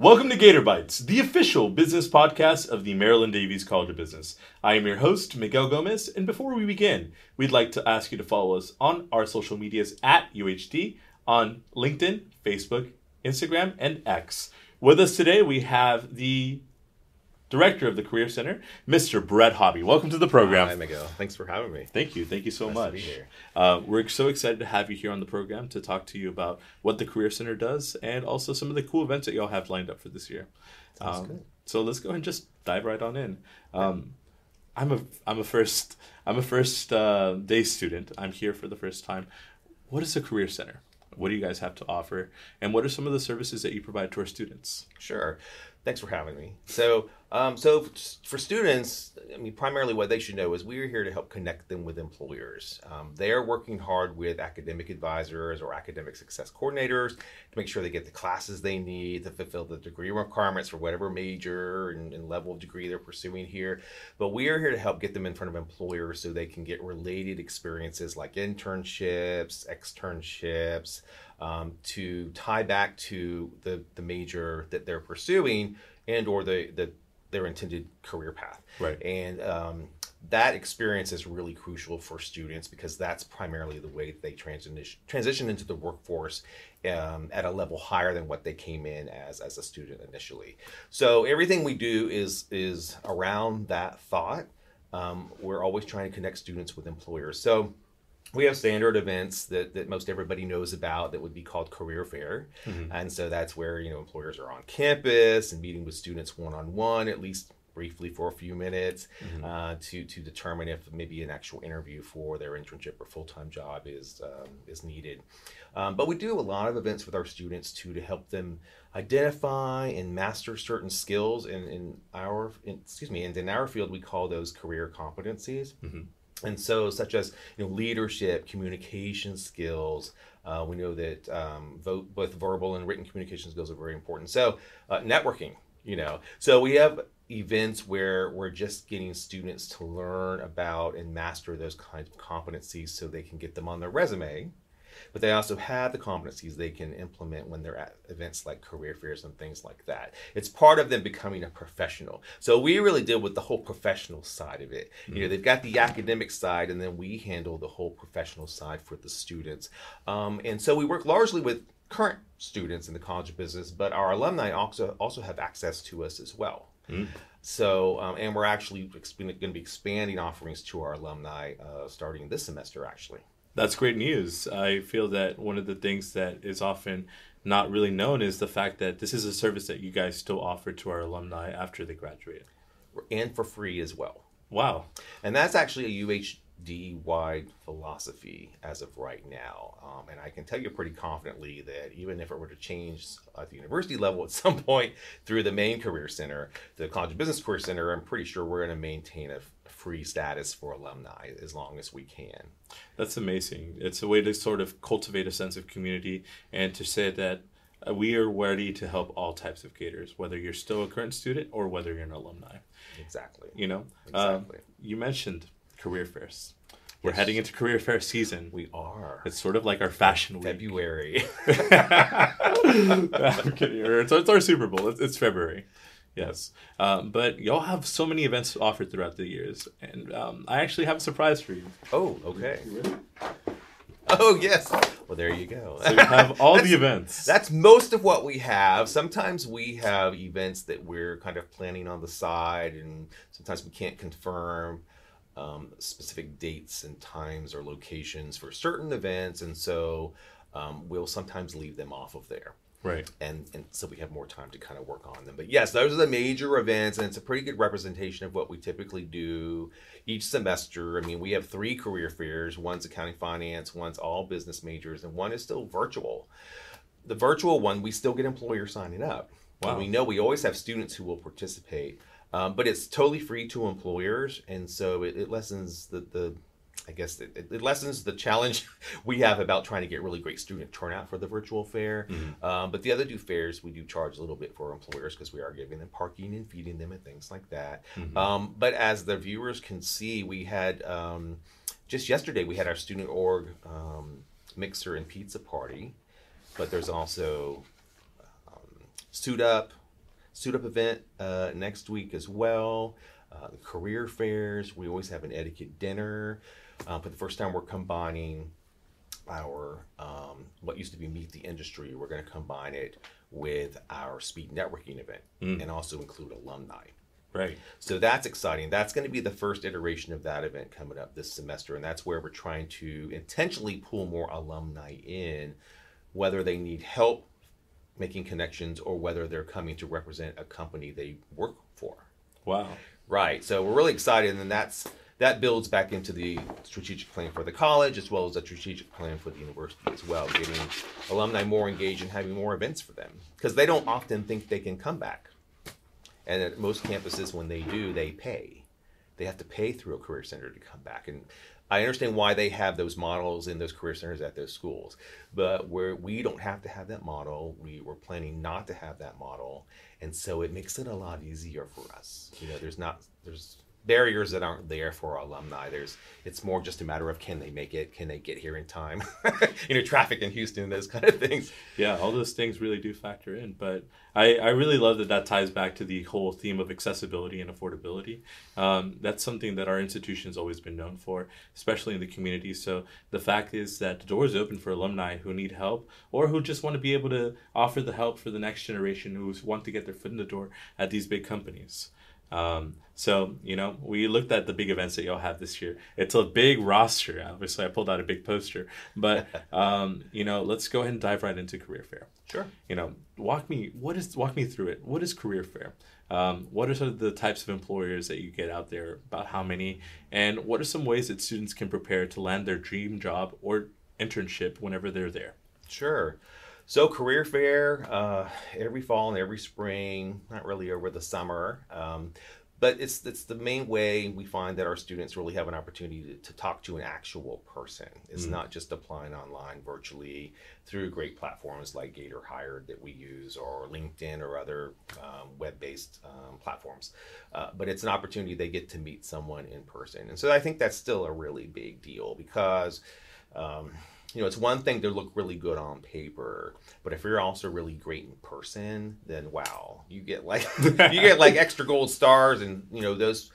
Welcome to Gator Bites, the official business podcast of the Marilyn Davies College of Business. I am your host, Miguel Gomez, and before we begin, we'd like to ask you to follow us on our social medias at UHD on LinkedIn, Facebook, Instagram, and X. With us today, we have the director of the Career Center, Mr. Brett Hobby. Welcome to the program. Hi, Miguel. Thanks for having me. Thank you. Thank you so Nice much. to be here. Uh, we're so excited to have you here on the program to talk to you about what the Career Center does and also some of the cool events that y'all have lined up for this year. Sounds Um, good. So let's go ahead and just dive right on in. Um, I'm a I'm a first I'm a first uh, day student. I'm here for the first time. What is a Career Center? What do you guys have to offer? And what are some of the services that you provide to our students? Sure. Thanks for having me. So, um, so for students, I mean, primarily what they should know is we are here to help connect them with employers. Um, they are working hard with academic advisors or academic success coordinators to make sure they get the classes they need to fulfill the degree requirements for whatever major and, and level of degree they're pursuing here. But we are here to help get them in front of employers so they can get related experiences like internships, externships, um, to tie back to the, the major that they're pursuing and or the, the their intended career path. Right. And um, that experience is really crucial for students because that's primarily the way they transition transition into the workforce um, at a level higher than what they came in as as a student initially. So everything we do is is around that thought. Um, we're always trying to connect students with employers. So we have standard events that, that most everybody knows about that would be called career fair. And so that's where you know employers are on campus and meeting with students one-on-one at least briefly for a few minutes uh, to to determine if maybe an actual interview for their internship or full-time job is um, is needed. Um, but we do a lot of events with our students too to help them identify and master certain skills in, in our in, excuse me and in our field we call those career competencies and so such as you know leadership communication skills uh, we know that um, vo- both verbal and written communication skills are very important. So uh, networking you know. So we have events where we're just getting students to learn about and master those kinds of competencies so they can get them on their resume but they also have the competencies they can implement when they're at events like career fairs and things like that. It's part of them becoming a professional. So we really deal with the whole professional side of it. You know, they've got the academic side, and then we handle the whole professional side for the students. Um, and so we work largely with current students in the College of Business, but our alumni also also have access to us as well. So, um, and we're actually going to be expanding offerings to our alumni uh, starting this semester, actually. That's great news. I feel that one of the things that is often not really known is the fact that this is a service that you guys still offer to our alumni after they graduate. and for free as well. Wow. And that's actually a UHD wide philosophy as of right now. Um, and I can tell you pretty confidently that even if it were to change at the university level at some point through the main career center, the College of Business Career Center, I'm pretty sure we're going to maintain a free status for alumni as long as we can. That's amazing. It's a way to sort of cultivate a sense of community and to say that uh, we are ready to help all types of Gators, whether you're still a current student or whether you're an alumni. Exactly. You know, Um, Exactly. you mentioned career fairs. We're Yes. heading into career fair season. We are. It's sort of like our fashion week. February. I'm kidding. It's, it's our Super Bowl. It's, it's February. Yes. Um, but y'all have so many events offered throughout the years. And um, I actually have a surprise for you. oh, okay. Oh, yes. Well, there you go. So you have all the events. That's most of what we have. Sometimes we have events that we're kind of planning on the side, and sometimes we can't confirm um, specific dates and times or locations for certain events, and so um, we'll sometimes leave them off of there. Right. And, and so we have more time to kind of work on them. But yes, those are the major events, and it's a pretty good representation of what we typically do each semester. I mean, we have three career fairs one's accounting finance, one's all business majors, and one is still virtual. The virtual one, we still get employers signing up. Wow. And we know we always have students who will participate, um, but it's totally free to employers, and so it, it lessens the, the I guess it, it lessens the challenge we have about trying to get really great student turnout for the virtual fair. Um, but the other two fairs, we do charge a little bit for employers because we are giving them parking and feeding them and things like that. Um, but as the viewers can see, we had um, just yesterday we had our student org um, mixer and pizza party, but there's also um, suit up, suit up event uh, next week as well. Uh, career fairs. We always have an etiquette dinner. Uh, for the first time, we're combining our um, what used to be Meet the Industry. We're going to combine it with our speed networking event Mm. and also include alumni. Right. So that's exciting. That's going to be the first iteration of that event coming up this semester. And that's where we're trying to intentionally pull more alumni in, whether they need help making connections or whether they're coming to represent a company they work for. Wow. Right. So we're really excited, and that's that builds back into the strategic plan for the college as well as a strategic plan for the university as well, getting alumni more engaged and having more events for them because they don't often think they can come back. And at most campuses, when they do, they pay. They have to pay through a career center to come back. And I understand why they have those models in those career centers at those schools, but where we don't have to have that model, we were planning not to have that model, and so it makes it a lot easier for us. You know, there's not there's barriers that aren't there for alumni. There's it's more just a matter of can they make it, can they get here in time, you know, traffic in Houston, those kind of things. Yeah, all those things really do factor in. But I, I really love that that ties back to the whole theme of accessibility and affordability. Um, that's something that our institution's always been known for, especially in the community. So the fact is that the door is open for alumni who need help or who just want to be able to offer the help for the next generation who want to get their foot in the door at these big companies. Um, so, you know, we looked at the big events that y'all have this year. It's a big roster. Obviously, I pulled out a big poster, but, um, you know, let's go ahead and dive right into Career Fair. Sure. You know, walk me, what is, walk me through it. What is Career Fair? Um, what are sort of the types of employers that you get out there, about how many, and what are some ways that students can prepare to land their dream job or internship whenever they're there? Sure. So career fair uh, every fall and every spring, not really over the summer, um, but it's it's the main way we find that our students really have an opportunity to, to talk to an actual person. It's Mm. not just applying online virtually through great platforms like Gator Hired that we use or LinkedIn or other um, web-based um, platforms, uh, but it's an opportunity they get to meet someone in person, and so I think that's still a really big deal because. Um, you know, it's one thing to look really good on paper, but if you're also really great in person, then wow, you get like you get like extra gold stars, and you know those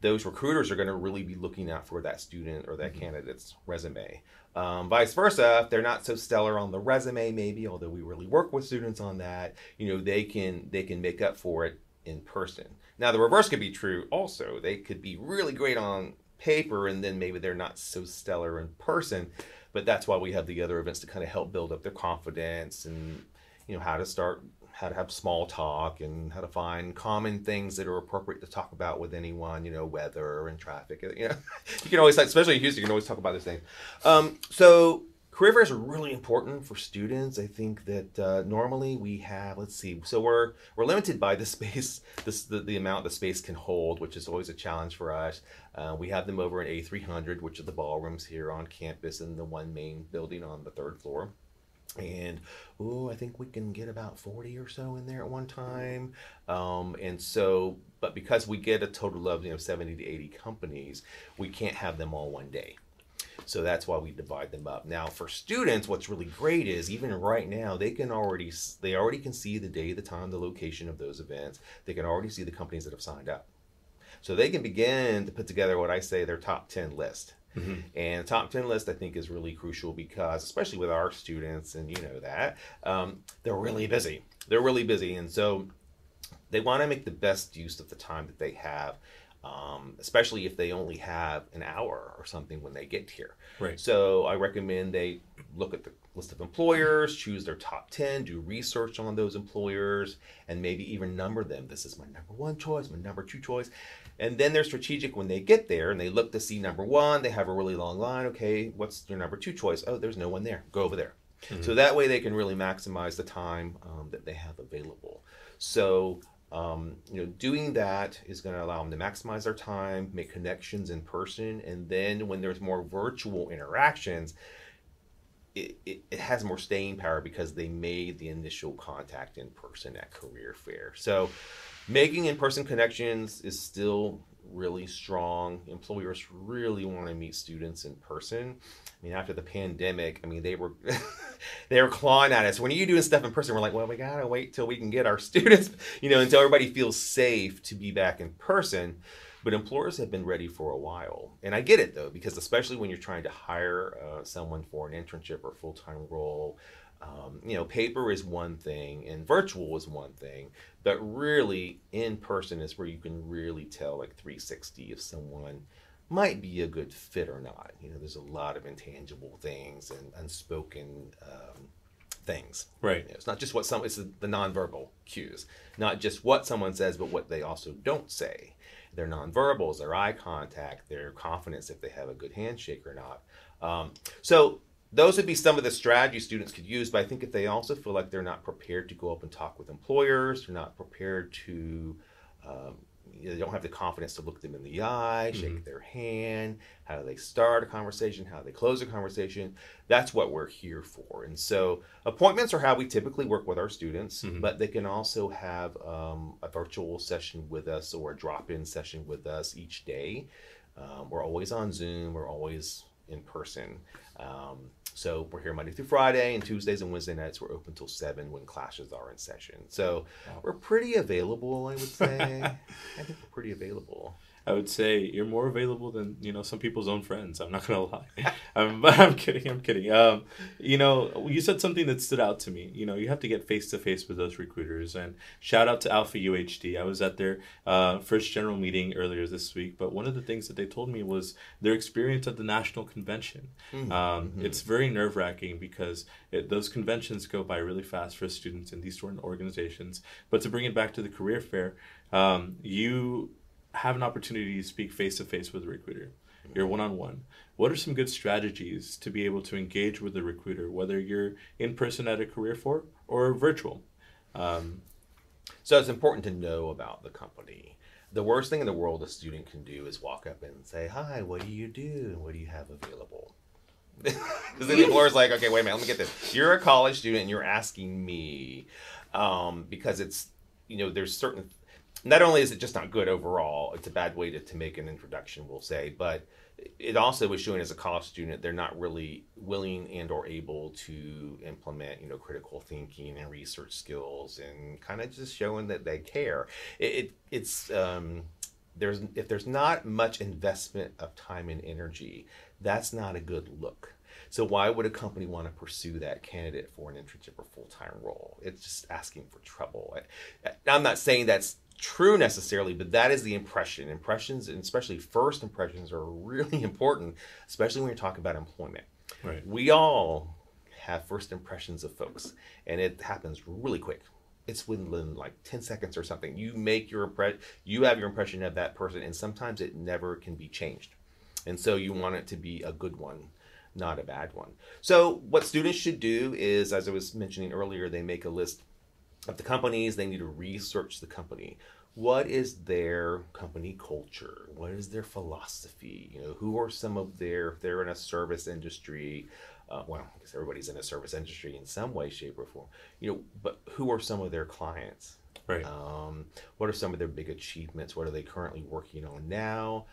those recruiters are going to really be looking out for that student or that candidate's resume. Um, vice versa, if they're not so stellar on the resume, maybe although we really work with students on that, you know, they can they can make up for it in person. Now the reverse could be true also. They could be really great on paper, and then maybe they're not so stellar in person but that's why we have the other events to kind of help build up their confidence and you know how to start how to have small talk and how to find common things that are appropriate to talk about with anyone you know weather and traffic you know. You can always especially in houston you can always talk about those things. Um, so career fairs are really important for students. I think that uh, normally we have let's see so we're we're limited by the space this the, the amount the space can hold which is always a challenge for us uh, we have them over in A300, which are the ballrooms here on campus in the one main building on the third floor. And oh, I think we can get about 40 or so in there at one time. Um, and so, but because we get a total of you know 70 to 80 companies, we can't have them all one day. So that's why we divide them up. Now, for students, what's really great is even right now they can already they already can see the day, the time, the location of those events. They can already see the companies that have signed up. So they can begin to put together what I say their top 10 list. Mhm. And top 10 list, I think, is really crucial because, especially with our students, and you know that, um, they're really busy. They're really busy. And so they want to make the best use of the time that they have, um, especially if they only have an hour or something when they get here. Right. So I recommend they look at the list of employers, choose their top 10, do research on those employers, and maybe even number them. This is my number one choice, my number two choice. And then they're strategic when they get there and they look to see number one, they have a really long line. Okay, what's your number two choice? Oh, there's no one there. Go over there. So that way they can really maximize the time um, that they have available. So, um, you know, doing that is going to allow them to maximize their time, make connections in person, and then when there's more virtual interactions, it, it, it has more staying power because they made the initial contact in person at career fair. So making in-person connections is still really strong. Employers really want to meet students in person. I mean, after the pandemic, I mean, they were they were clawing at us. When are you doing stuff in person? We're like, well, we gotta wait till we can get our students, you know, until everybody feels safe to be back in person. But employers have been ready for a while, and I get it though, because especially when you're trying to hire uh, someone for an internship or full time role, um, you know, paper is one thing and virtual is one thing, but really in person is where you can really tell like 360 if someone might be a good fit or not. You know, there's a lot of intangible things and unspoken um, things. Right. You know, it's not just what some it's the nonverbal cues, not just what someone says, but what they also don't say. Their nonverbals, their eye contact, their confidence if they have a good handshake or not. Um, so those would be some of the strategies students could use. But I think if they also feel like they're not prepared to go up and talk with employers, they're not prepared to um, they don't have the confidence to look them in the eye, shake mm-hmm. their hand. How do they start a conversation? How do they close a conversation? That's what we're here for. And so, appointments are how we typically work with our students, mm-hmm. but they can also have um, a virtual session with us or a drop in session with us each day. Um, we're always on Zoom, we're always in person. Um, so we're here Monday through Friday, and Tuesdays and Wednesday nights we're open till seven when classes are in session. So wow. we're pretty available, I would say. I think we're pretty available. I would say you're more available than you know some people's own friends. I'm not gonna lie. um, but I'm kidding. I'm kidding. Um, you know, you said something that stood out to me. You know, you have to get face to face with those recruiters. And shout out to Alpha UHD. I was at their uh, first general meeting earlier this week. But one of the things that they told me was their experience at the national convention. Mm-hmm. Um, mm-hmm. It's very nerve wracking because it, those conventions go by really fast for students in these sort of organizations. But to bring it back to the career fair, um, you have an opportunity to speak face to face with a recruiter. You're one on one. What are some good strategies to be able to engage with the recruiter, whether you're in person at a career fair or virtual? Um, so it's important to know about the company. The worst thing in the world a student can do is walk up and say, "Hi, what do you do? And what do you have available?" Because then the employer's like, "Okay, wait a minute, let me get this. You're a college student, and you're asking me um, because it's you know there's certain not only is it just not good overall, it's a bad way to, to make an introduction, we'll say, but it also was showing as a college student they're not really willing and or able to implement you know critical thinking and research skills and kind of just showing that they care. It, it it's um, there's if there's not much investment of time and energy that's not a good look. So why would a company want to pursue that candidate for an internship or full-time role? It's just asking for trouble. I, i'm not saying that's true necessarily, but that is the impression. Impressions, and especially first impressions, are really important, especially when you're talking about employment. Right. We all have first impressions of folks, and it happens really quick. It's within like 10 seconds or something. You make your impression, you have your impression of that person, and sometimes it never can be changed. And so you want it to be a good one, not a bad one. So, what students should do is, as I was mentioning earlier, they make a list of the companies, they need to research the company. What is their company culture? What is their philosophy? You know, who are some of their, if they're in a service industry, uh, well, I guess everybody's in a service industry in some way, shape, or form, you know, but who are some of their clients? Right. Um, what are some of their big achievements? What are they currently working on now?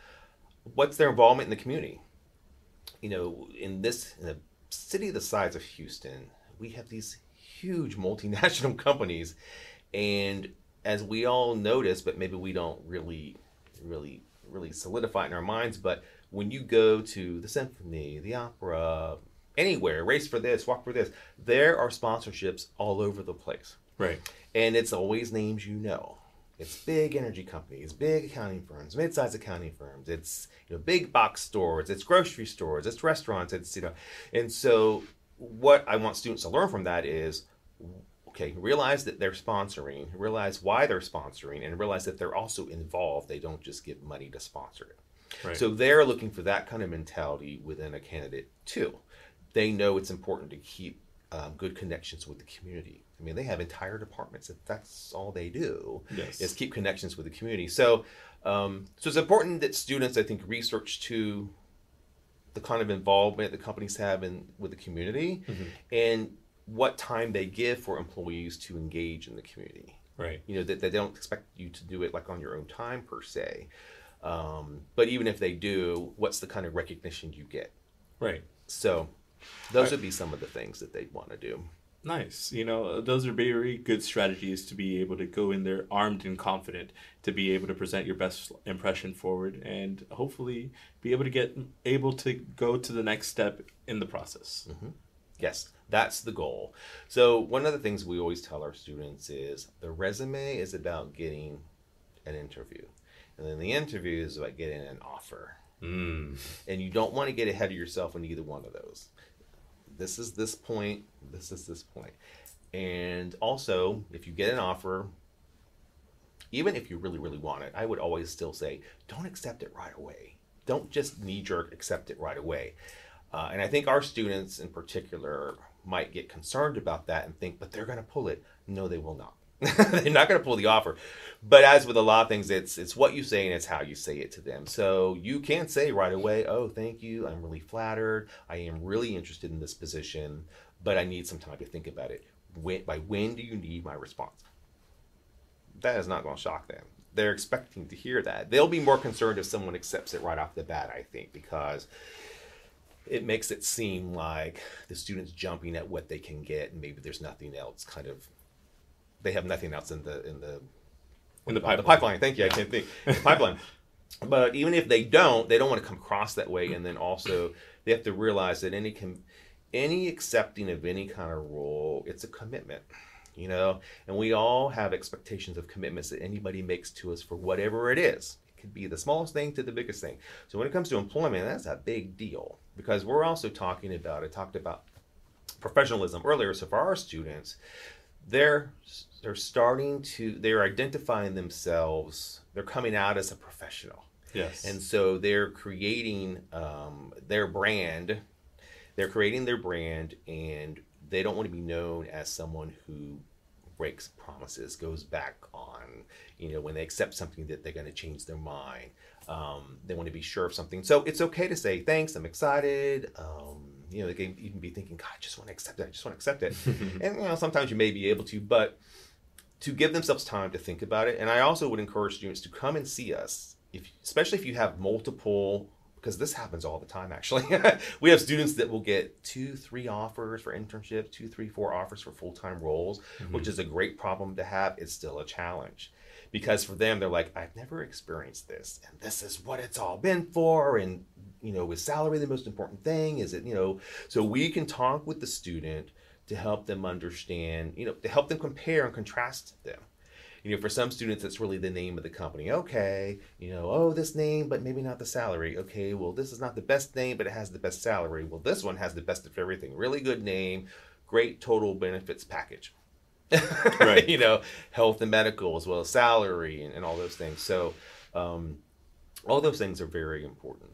What's their involvement in the community? You know, in this in a city the size of Houston, we have these huge multinational companies, and as we all notice, but maybe we don't really, really, really solidify in our minds. But when you go to the symphony, the opera, anywhere, race for this, walk for this, there are sponsorships all over the place. Right. And it's always names you know. It's big energy companies, big accounting firms, mid-sized accounting firms. It's you know big box stores, it's grocery stores, it's restaurants, it's you know, and so what I want students to learn from that is okay, realize that they're sponsoring, realize why they're sponsoring, and realize that they're also involved. They don't just give money to sponsor it. Right. So they're looking for that kind of mentality within a candidate too. They know it's important to keep um, good connections with the community. I mean, they have entire departments that that's all they do yes. is keep connections with the community. So, um, so it's important that students, I think, research to the kind of involvement the companies have in with the community, Mm-hmm. and what time they give for employees to engage in the community. Right. You know that they don't expect you to do it like on your own time per se, um, but even if they do, what's the kind of recognition you get? Right. So, those would be some of the things that they'd want to do. Nice. You know, those are very good strategies to be able to go in there armed and confident to be able to present your best impression forward and hopefully be able to get able to go to the next step in the process. Yes, that's the goal. So, one of the things we always tell our students is the resume is about getting an interview, and then the interview is about getting an offer. Mm. And you don't want to get ahead of yourself in either one of those. This is this point, this is this point. And also, if you get an offer, even if you really, really want it, I would always still say, don't accept it right away. Don't just knee jerk accept it right away. Uh, and I think our students in particular might get concerned about that and think, but they're going to pull it. No, they will not. they're not going to pull the offer. But as with a lot of things, it's it's what you say and it's how you say it to them. So you can say right away, "Oh, thank you. I'm really flattered. I am really interested in this position, but I need some time to think about it. When, by when do you need my response?" That is not going to shock them. They're expecting to hear that. They'll be more concerned if someone accepts it right off the bat, I think, because it makes it seem like the student's jumping at what they can get and maybe there's nothing else kind of they have nothing else in the in the In the pipeline. the pipeline. thank you. I can't think. Pipeline. But even if they don't they don't want to come across that way. And then also they have to realize that any com- any accepting of any kind of role it's a commitment you know? And we all have expectations of commitments that anybody makes to us for whatever it is. It could be the smallest thing to the biggest thing. So when it comes to employment that's a big deal. Because we're also talking about i talked about professionalism earlier. So for our students they're they're starting to they're identifying themselves they're coming out as a professional. Yes. and so they're creating um, their brand they're creating their brand and they don't want to be known as someone who breaks promises goes back on you know when they accept something that they're going to change their mind. Um, they want to be sure of something. So it's okay to say thanks i'm excited um, you know they can even be thinking god i just want to accept it i just want to accept it. And you know sometimes you may be able to but to give themselves time to think about it and i also would encourage students to come and see us if especially if you have multiple because this happens all the time actually. We have students that will get two three offers for internships two three four offers for full-time roles mm-hmm. which is a great problem to have it's still a challenge. Because for them they're like i've never experienced this and this is what it's all been for and you know is salary the most important thing? Is it you know so we can talk with the student to help them understand you know to help them compare and contrast them. You know for some students it's really the name of the company. Okay you know oh this name but maybe not the salary. Okay well this is not the best name but it has the best salary. Well this one has the best of everything. Really good name great total benefits package. Right. you know health and medical as well as salary and, and all those things. So um, all those things are very important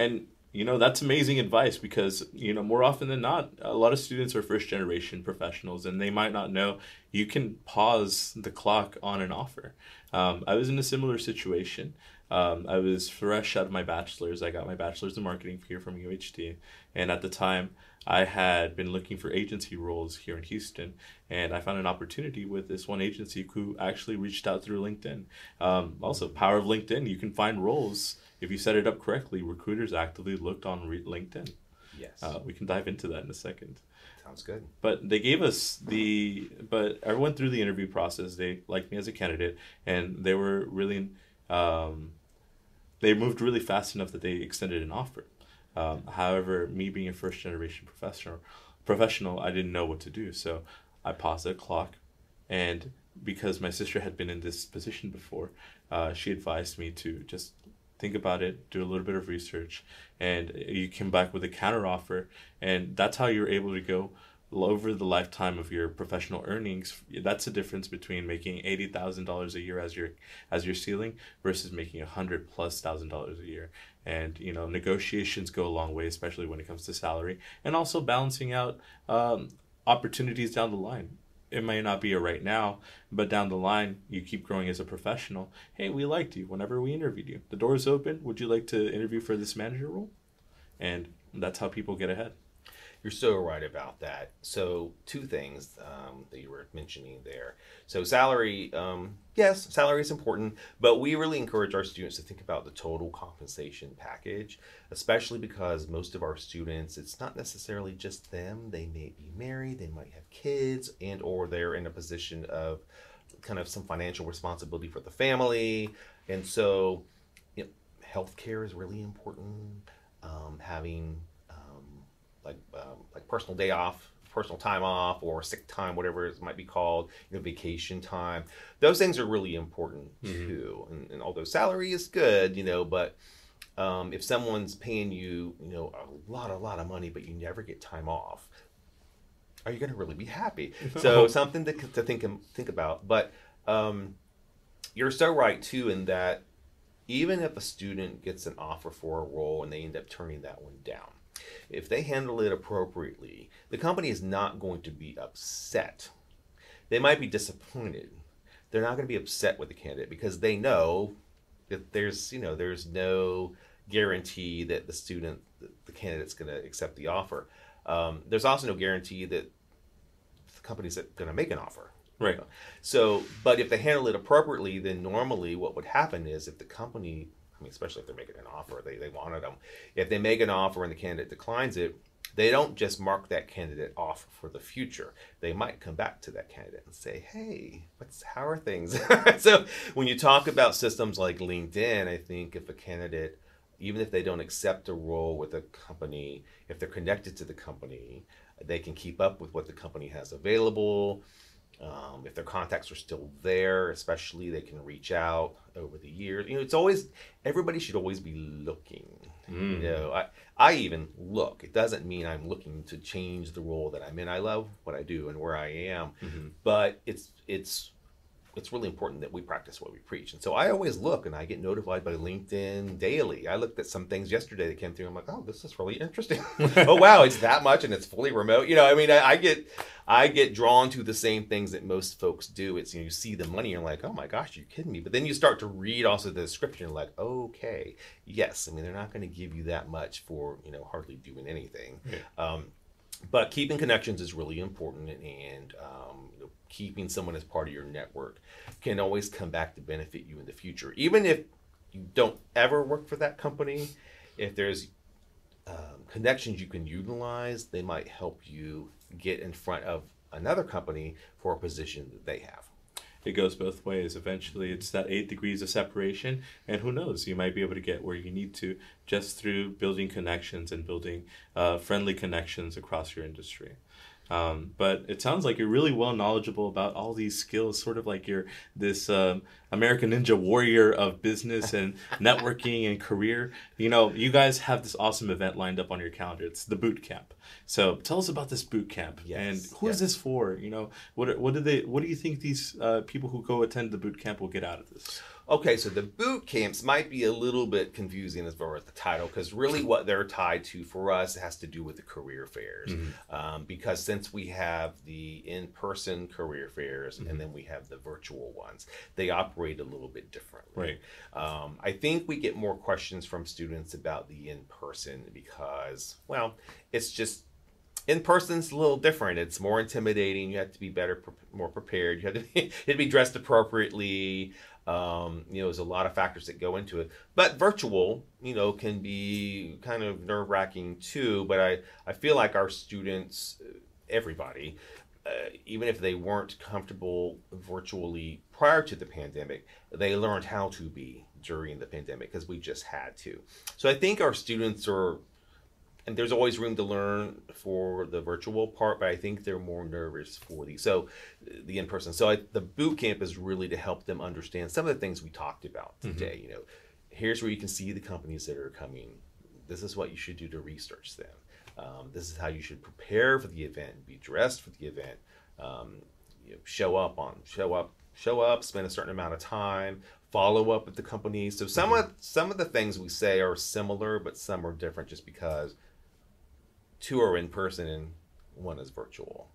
And you know that's amazing advice because you know more often than not a lot of students are first generation professionals and they might not know you can pause the clock on an offer. Um, i was in a similar situation. Um, i was fresh out of my bachelor's. I got my bachelor's in marketing here from uhd and at the time i had been looking for agency roles here in houston. And i found an opportunity with this one agency who actually reached out through linkedin. Um, also power of linkedin. You can find roles if you set it up correctly, recruiters actively looked on re- LinkedIn. yes Uh, we can dive into that in a second. sounds good But they gave us the, but I went through the interview process. They liked me as a candidate, and they were really, um, they moved really fast enough that they extended an offer. Um, however, me being a first generation professional, professional, I didn't know what to do, so I paused the clock, and because my sister had been in this position before, uh, she advised me to just think about it, do a little bit of research, and you came back with a counter offer, and that's how you're able to go over the lifetime of your professional earnings. That's the difference between making eighty thousand dollars a year as your as your ceiling versus making a hundred plus thousand dollars a year. And you know, negotiations go a long way, especially when it comes to salary, and also balancing out um, opportunities down the line it may not be a right now, but down the line, you keep growing as a professional. Hey, we liked you whenever we interviewed you. The door's open. Would you like to interview for this manager role? And That's how people get ahead. You're so right about that. So, two things um, that you were mentioning there. So, salary, um, yes, salary is important, but we really encourage our students to think about the total compensation package, especially because most of our students, it's not necessarily just them. They may be married, they might have kids, and or they're in a position of kind of some financial responsibility for the family, and so, you know, healthcare is really important. Um, having like um, like personal day off, personal time off, or sick time, whatever it might be called, you know, vacation time. Those things are really important mm-hmm. too. And, and, although salary is good, you know, but um, if someone's paying you, you know, a lot, a lot of money, but you never get time off, are you going to really be happy? so something to, to think think about. But um, you're so right too in that even if a student gets an offer for a role and they end up turning that one down if they handle it appropriately, the company is not going to be upset. They might be disappointed. They're not going to be upset with the candidate because they know that there's, you know, there's no guarantee that the student, the candidate's going to accept the offer. Um, there's also no guarantee that the company's going to make an offer. Right. So, but if they handle it appropriately, then normally what would happen is if the company I mean, especially if they're making an offer, they, they wanted them. If they make an offer and the candidate declines it, they don't just mark that candidate off for the future. They might come back to that candidate and say, "Hey, what's how are things?" so when you talk about systems like LinkedIn, I think if a candidate, even if they don't accept a role with a company, if they're connected to the company, they can keep up with what the company has available. Um, if their contacts are still there, especially, they can reach out over the years. You know, it's always everybody should always be looking. Mm. You know, I I even look. It doesn't mean I'm looking to change the role that I'm in. I love what I do and where I am, mm-hmm. but it's it's it's really important that we practice what we preach. And so I always look and I get notified by LinkedIn daily. I looked at some things yesterday that came through. I'm like, oh, this is really interesting. oh wow, it's that much and it's fully remote. You know, I mean, I, I, get I get drawn to the same things that most folks do. It's you know, you see the money, you're like, oh my gosh, you're kidding me. But then you start to read also the description, like, okay, yes. I mean, they're not going to give you that much for you know hardly doing anything. Yeah. Um, but keeping connections is really important and um, keeping someone as part of your network can always come back to benefit you in the future even if you don't ever work for that company if there's um, connections you can utilize they might help you get in front of another company for a position that they have it goes both ways. Eventually, it's that eight degrees of separation, and who knows, you might be able to get where you need to just through building connections and building uh, friendly connections across your industry. Um, but it sounds like you're really well knowledgeable about all these skills, sort of like you're this um, American Ninja warrior of business and networking and career. You know, you guys have this awesome event lined up on your calendar. It's the boot camp. So tell us about this boot camp yes, and who yes. is this for? You know, what what do they? What do you think these uh, people who go attend the boot camp will get out of this? Okay, so the boot camps might be a little bit confusing as far as the title, because really what they're tied to for us has to do with the career fairs. Mm-hmm. Um, because since we have the in person career fairs mm-hmm. and then we have the virtual ones, they operate a little bit differently. Right. Um, I think we get more questions from students about the in person because, well, it's just in person's a little different. It's more intimidating. You have to be better, more prepared. You have to be, you have to be dressed appropriately. Um, you know, there's a lot of factors that go into it. But virtual, you know, can be kind of nerve wracking too. But I, I feel like our students, everybody, uh, even if they weren't comfortable virtually prior to the pandemic, they learned how to be during the pandemic because we just had to. So I think our students are and there's always room to learn for the virtual part, but I think they're more nervous for the so the in person. So I, the boot camp is really to help them understand some of the things we talked about mm-hmm. today. Mm-hmm. You know, here's where you can see the companies that are coming. This is what you should do to research them. Um, this is how you should prepare for the event, be dressed for the event. Um, you know, show up on show up show up spend a certain amount of time follow up with the company so some mm-hmm. of some of the things we say are similar but some are different just because two are in person and one is virtual.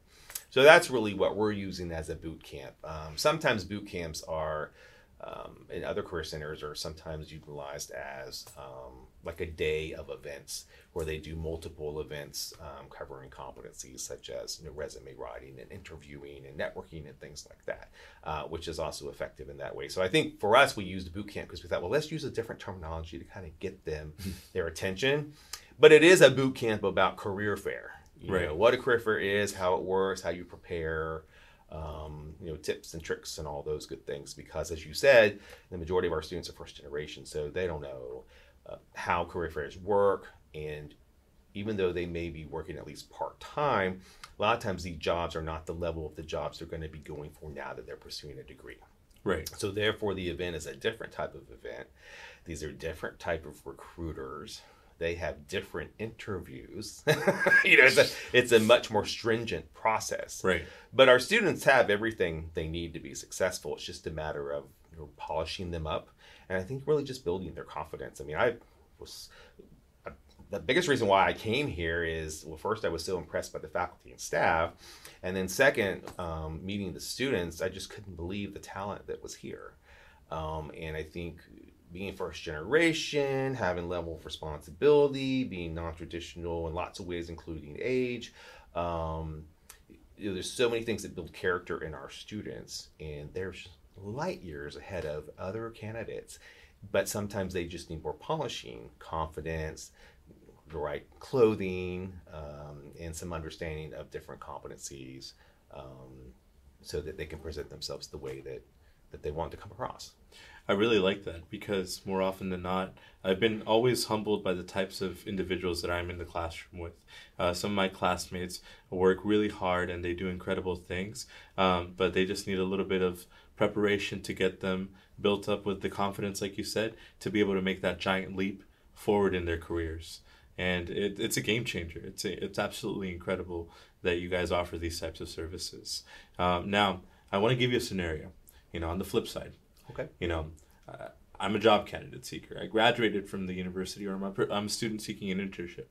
So that's really what we're using as a boot camp. Um, sometimes boot camps are um, and other career centers are sometimes utilized as um, like a day of events where they do multiple events um, covering competencies such as you know, resume writing and interviewing and networking and things like that, uh, which is also effective in that way. So I think for us, we used boot camp because we thought, well, let's use a different terminology to kind of get them their attention. But it is a boot camp about career fair. You Right. know, what a career fair is, how it works, how you prepare, um, you know, tips and tricks and all those good things. Because as you said, the majority of our students are first generation, so they don't know uh, how career fairs work. And even though they may be working at least part time, a lot of times these jobs are not the level of the jobs they're going to be going for now that they're pursuing a degree. Right. So therefore, the event is a different type of event. These are different type of recruiters. They have different interviews. you know, it's a, it's a much more stringent process. Right. But our students have everything they need to be successful. It's just a matter of you know, polishing them up, and I think really just building their confidence. I mean, I was the biggest reason why I came here is well, first I was so impressed by the faculty and staff, and then second, um, meeting the students, I just couldn't believe the talent that was here, um, and I think being first generation, having level of responsibility, being non-traditional in lots of ways, including age. Um, you know, there's so many things that build character in our students, and there's light years ahead of other candidates. But sometimes they just need more polishing, confidence, the right clothing, um, and some understanding of different competencies, um, so that they can present themselves the way that that they want to come across. I really like that because more often than not, I've been always humbled by the types of individuals that I'm in the classroom with. Uh, some of my classmates work really hard and they do incredible things, um, but they just need a little bit of preparation to get them built up with the confidence, like you said, to be able to make that giant leap forward in their careers. And it, it's a game changer. It's a, it's absolutely incredible that you guys offer these types of services. Um, now, I want to give you a scenario. You know, on the flip side, Okay. you know, uh, I'm a job candidate seeker. I graduated from the university, or I'm a, I'm a student seeking an internship.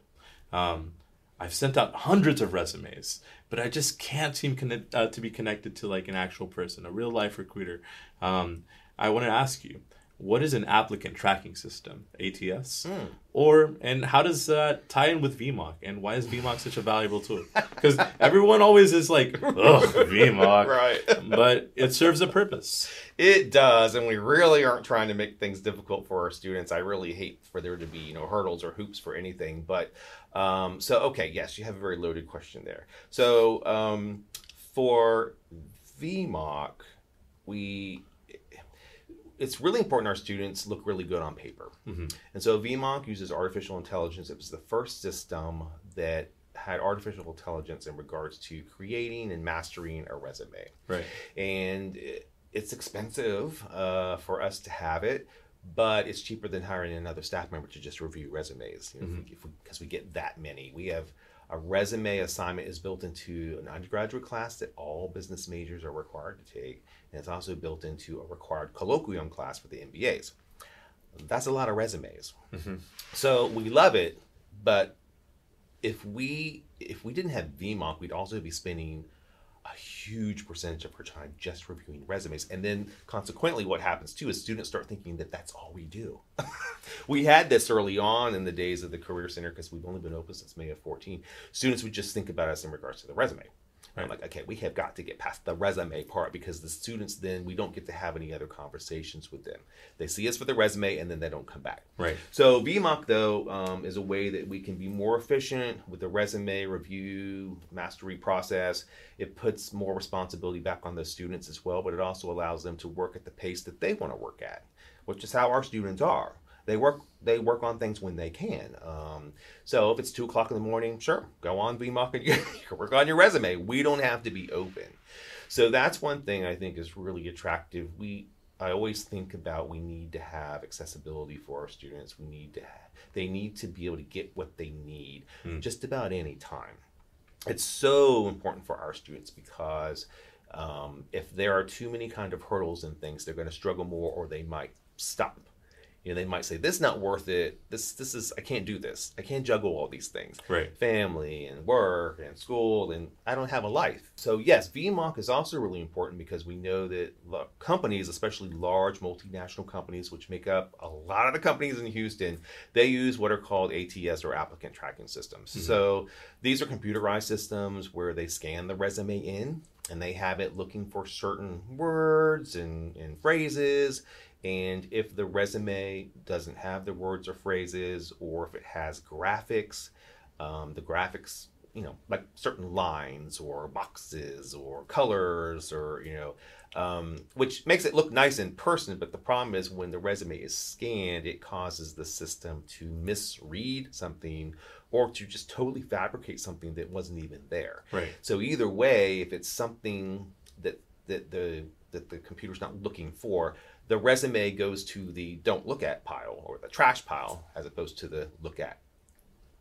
Um, I've sent out hundreds of resumes, but I just can't seem connect, uh, to be connected to like an actual person, a real life recruiter. Um, I want to ask you, what is an applicant tracking system, ATS, or and how does that tie in with VMock, and why is VMock such a valuable tool? Because everyone always is like, ugh, VMock, Right. but it serves a purpose. It does, and we really aren't trying to make things difficult for our students. I really hate for there to be, you know, hurdles or hoops for anything. But um, so, okay, yes, you have a very loaded question there. So um, for VMock, we it's really important our students look really good on paper. Mhm. And so VMock uses artificial intelligence. It was the first system that had artificial intelligence in regards to creating and mastering a resume Right. and it- it's expensive uh, for us to have it but it's cheaper than hiring another staff member to just review resumes you know, Mhm. if we, because we get that many we have a resume assignment is built into an undergraduate class that all business majors are required to take and it's also built into a required colloquium class for the mbas that's a lot of resumes Mhm. so we love it but if we if we didn't have VMock, we'd also be spending a huge percentage of her time just reviewing resumes. And then consequently, what happens too is students start thinking that that's all we do. we had this early on in the days of the Career Center because we've only been open since May of 14. Students would just think about us in regards to the resume. I'm like, okay, we have got to get past the resume part because the students then we don't get to have any other conversations with them. They see us for the resume and then they don't come back. Right. So VMock though um, is a way that we can be more efficient with the resume review mastery process. It puts more responsibility back on the students as well, but it also allows them to work at the pace that they want to work at, which is how our students are. They work they work on things when they can. Um, so if it's two o'clock in the morning, sure, go on VMock and you can work on your resume. We don't have to be open. So that's one thing I think is really attractive. We I always think about we need to have accessibility for our students. We need to ha- they need to be able to get what they need Hmm. just about any time. It's so important for our students because um, if there are too many kind of hurdles and things, they're going to struggle more or they might stop. You know, they might say, "This is not worth it. This this is I can't do this. I can't juggle all these things. Right. Family and work and school, and I don't have a life." So yes, VMock is also really important because we know that companies, especially large multinational companies, which make up a lot of the companies in Houston, they use what are called ATS or applicant tracking systems. Mm-hmm. So these are computerized systems where they scan the resume in and they have it looking for certain words and, and phrases. And if the resume doesn't have the words or phrases, or if it has graphics, um, the graphics, you know, like certain lines or boxes or colors or, you know, um, which makes it look nice in person. But the problem is when the resume is scanned, it causes the system to misread something or to just totally fabricate something that wasn't even there. Right. So either way, if it's something that that the that the computer's not looking for, the resume goes to the don't look at pile or the trash pile as opposed to the look at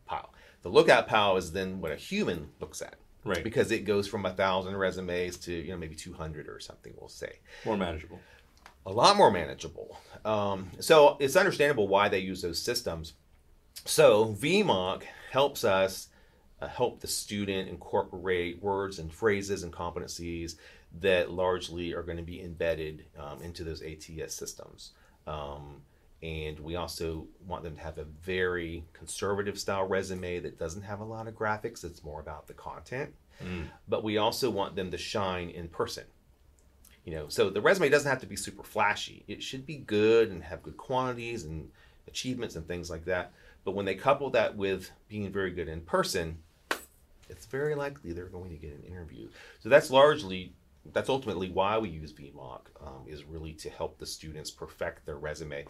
pile. The look at pile is then what a human looks at. Right. Because it goes from a thousand resumes to you know maybe two hundred or something. We'll say More manageable. a lot more manageable. Um, so it's understandable why they use those systems. So VMock helps us uh, help the student incorporate words and phrases and competencies that largely are going to be embedded um, into those ATS systems. Um, and we also want them to have a very conservative style resume that doesn't have a lot of graphics. It's more about the content. But we also want them to shine in person. You know, so the resume doesn't have to be super flashy. It should be good and have good quantities and achievements and things like that. But when they couple that with being very good in person, it's very likely they're going to get an interview. So that's largely, that's ultimately why we use VMock, um, is really to help the students perfect their resume.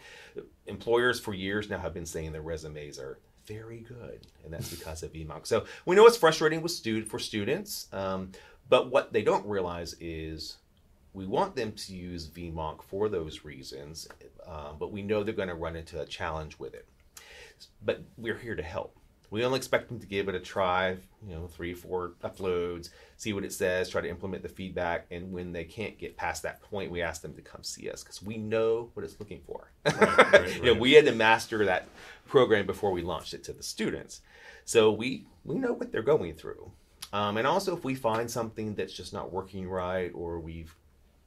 Employers for years now have been saying their resumes are very good, and that's because of VMock. So we know it's frustrating with stud- for students, um, but what they don't realize is we want them to use VMock for those reasons, um, but we know they're going to run into a challenge with it. But we're here to help. We only expect them to give it a try, you know, three, four uploads, see what it says, try to implement the feedback, and when they can't get past that point, we ask them to come see us because we know what it's looking for. right, You know, we had to master that program before we launched it to the students, so we we know what they're going through. Um, and also, if we find something that's just not working right, or we've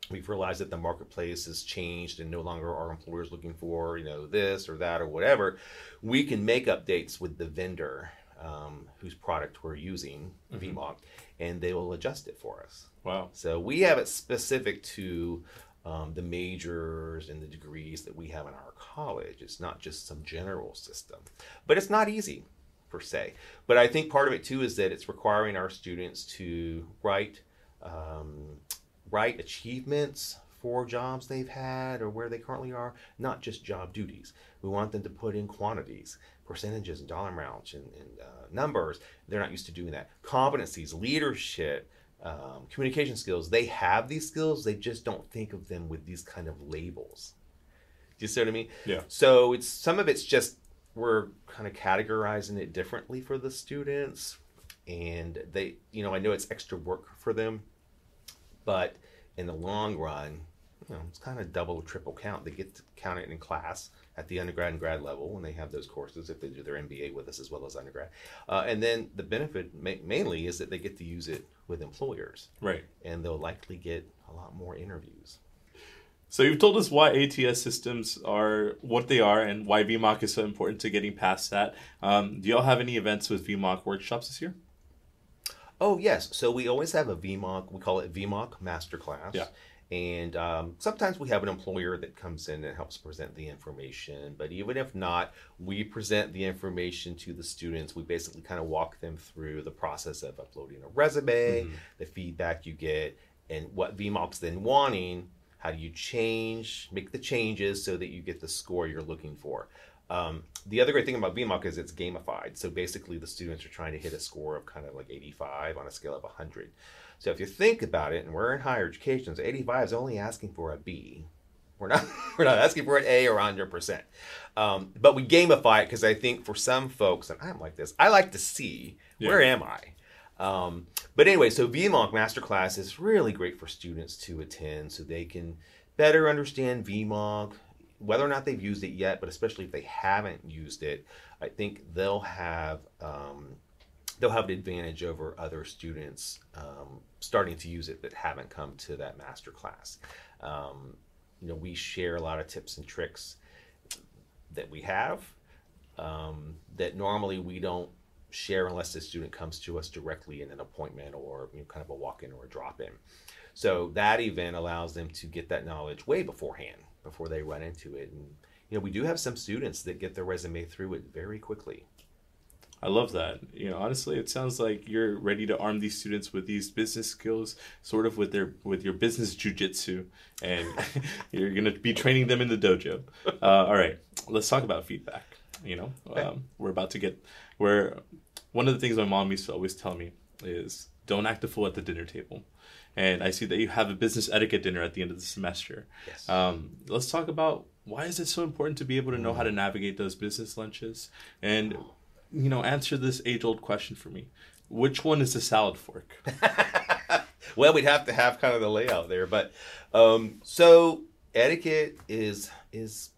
we've realized that the marketplace has changed and no longer are employers looking for you know this or that or whatever we can make updates with the vendor um, whose product we're using VMock and they will adjust it for us. Wow. so we have it specific to um, the majors and the degrees that we have in our college. It's not just some general system but it's not easy per se. But i think part of it too is that it's requiring our students to write um, write achievements for jobs they've had or where they currently are, not just job duties. We want them to put in quantities, percentages, and dollar amounts, and, and uh, numbers. They're not used to doing that. Competencies, leadership, um, communication skills. They have these skills. They just don't think of them with these kind of labels. Do you see what I mean? Yeah. So it's some of it's just we're kind of categorizing it differently for the students, and they, you know, I know it's extra work for them, but in the long run, you know, it's kind of double or triple count. They get to count it in class at the undergrad and grad level when they have those courses if they do their MBA with us as well as undergrad, uh, and then the benefit ma- mainly is that they get to use it with employers, Right. and they'll likely get a lot more interviews. So you've told us why ATS systems are what they are and why VMock is so important to getting past that. Um, do y'all have any events with VMock workshops this year? Oh yes, so we always have a VMock. We call it VMock Masterclass. Yeah. And um, sometimes we have an employer that comes in and helps present the information. But even if not, we present the information to the students. We basically kind of walk them through the process of uploading a resume, the feedback you get, and what VMock's then wanting. How do you change, make the changes so that you get the score you're looking for? Um, the other great thing about VMock is it's gamified. So basically, the students are trying to hit a score of kind of like 85 on a scale of 100. So if you think about it, and we're in higher education, so 85 is only asking for a B. We're not we're not asking for an A or 100 percent. Um, but we gamify it because I think for some folks, and I'm like this, I like to see where am I. Um, but anyway, so VMock Masterclass is really great for students to attend so they can better understand VMock, whether or not they've used it yet, but especially if they haven't used it, I think they'll have um, they'll have an advantage over other students um, starting to use it that haven't come to that master class. Um, you know, we share a lot of tips and tricks that we have um, that normally we don't share unless the student comes to us directly in an appointment or you know, kind of a walk-in or a drop-in. So that event allows them to get that knowledge way beforehand, before they run into it. And you know, we do have some students that get their resume through it very quickly. I love that. You know, honestly, it sounds like you're ready to arm these students with these business skills, sort of with their with your business jujitsu, and you're gonna be training them in the dojo. Uh, all right, let's talk about feedback. You know, um, we're about to get where one of the things my mom used to always tell me is don't act a fool at the dinner table. And I see that you have a business etiquette dinner at the end of the semester. Yes. Um, let's talk about why is it so important to be able to know how to navigate those business lunches and you know answer this age old question for me. Which one is the salad fork? well, we'd have to have kind of the layout there, but um, so etiquette is is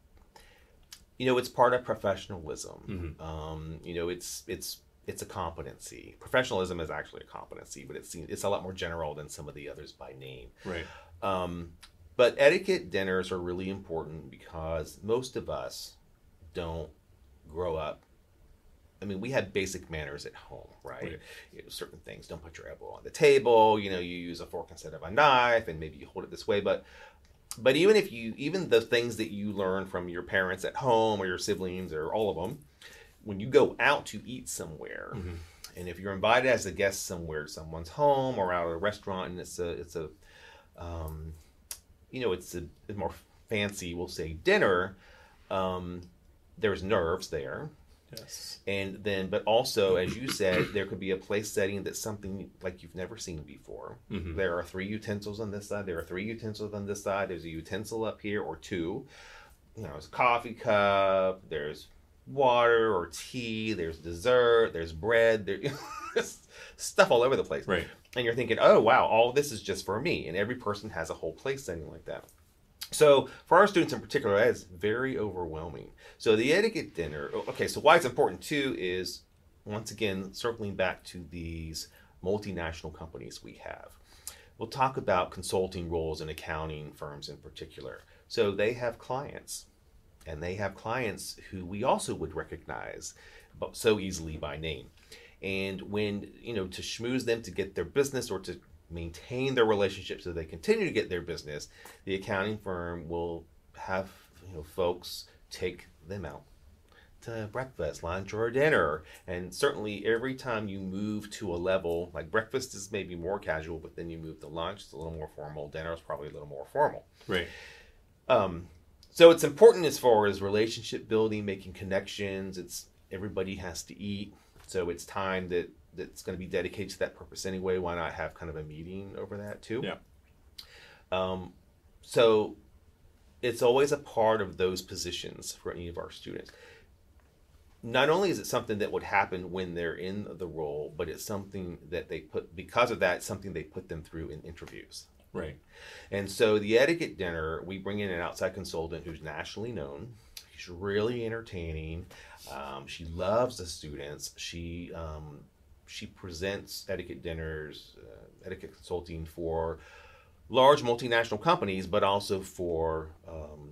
you know it's part of professionalism. Mhm. Um, you know, it's it's it's a competency. Professionalism is actually a competency, but it's it's a lot more general than some of the others by name. Right. Um, but etiquette dinners are really important because most of us don't grow up. I mean, we have basic manners at home, right? Right. You know, certain things. Don't put your elbow on the table. You know, you use a fork instead of a knife, and maybe you hold it this way. But, but even if you, even the things that you learn from your parents at home or your siblings or all of them, when you go out to eat somewhere, Mhm. and if you're invited as a guest somewhere, someone's home or out at a restaurant, and it's a, it's a, um, you know, it's a, a more fancy, we'll say dinner. Um, there's nerves there, Yes. and then, but also, as you said, there could be a place setting that's something like you've never seen before. Mhm. There are three utensils on this side. There are three utensils on this side. There's a utensil up here or two. You know, there's a coffee cup. There's water or tea. There's dessert. There's bread. There's stuff all over the place Right. and you're thinking, oh wow, all this is just for me, and every person has a whole place setting like that. So for our students in particular, that is very overwhelming. So the etiquette dinner, okay, so why it's important too is once again circling back to these multinational companies we have. We'll talk about consulting roles and accounting firms in particular. So they have clients, and they have clients who we also would recognize but so easily by name. And when, you know, to schmooze them to get their business or to maintain their relationship so they continue to get their business, the accounting firm will have, you know, folks take them out to breakfast, lunch, or dinner. And certainly every time you move to a level, like breakfast is maybe more casual, but then you move to lunch, it's a little more formal. Dinner is probably a little more formal. Right. Um, so it's important as far as relationship building, making connections. It's everybody has to eat, so it's time that that's going to be dedicated to that purpose anyway. Why not have kind of a meeting over that too? Yeah. Um, so it's always a part of those positions for any of our students. Not only is it something that would happen when they're in the role, but it's something that they put because of that. Something they put them through in interviews. Right. And so the etiquette dinner, we bring in an outside consultant who's nationally known. She's really entertaining. Um, she loves the students. She um, she presents etiquette dinners, uh, etiquette consulting for large multinational companies, but also for um,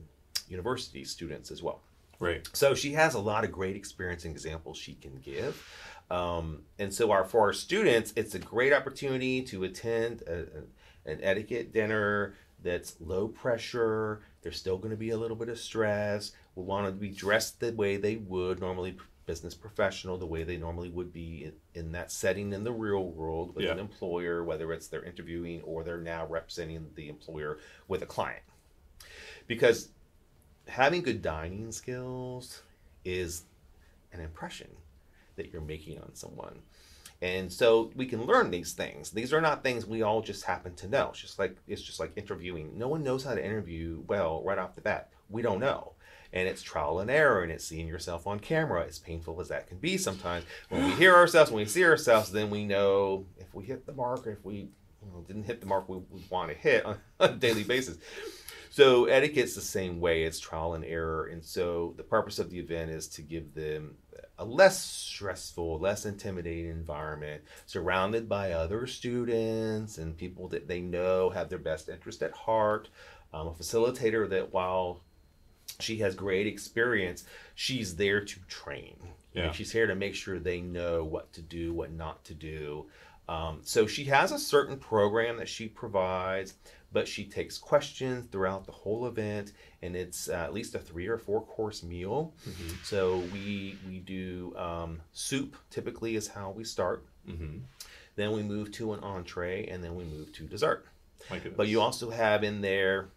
university students as well. Right. So she has a lot of great experience and examples she can give. Um, and so our for our students, it's a great opportunity to attend a, a, an etiquette dinner that's low pressure. There's still going to be a little bit of stress. We want to be dressed the way they would normally business professional, the way they normally would be in, in that setting in the real world with Yeah. an employer, whether it's they're interviewing or they're now representing the employer with a client. Because having good dining skills is an impression that you're making on someone. And so we can learn these things. These are not things we all just happen to know. It's just like it's just like interviewing. No one knows how to interview well right off the bat. We don't know. And it's trial and error and it's seeing yourself on camera, as painful as that can be sometimes. When we hear ourselves, when we see ourselves, then we know if we hit the mark or if we you know, didn't hit the mark we, we want to hit on a daily basis. So etiquette's the same way. It's trial and error, and so the purpose of the event is to give them a less stressful, less intimidating environment, surrounded by other students and people that they know have their best interest at heart. Um, a facilitator that, while she has great experience, she's there to train. Yeah. She's here to make sure they know what to do, what not to do. Um, so she has a certain program that she provides, but she takes questions throughout the whole event, and it's uh, at least a three or four course meal. Mm-hmm. So we we do um, soup. Typically, is how we start. Mm-hmm. Then we move to an entree, and then we move to dessert. But you also have in there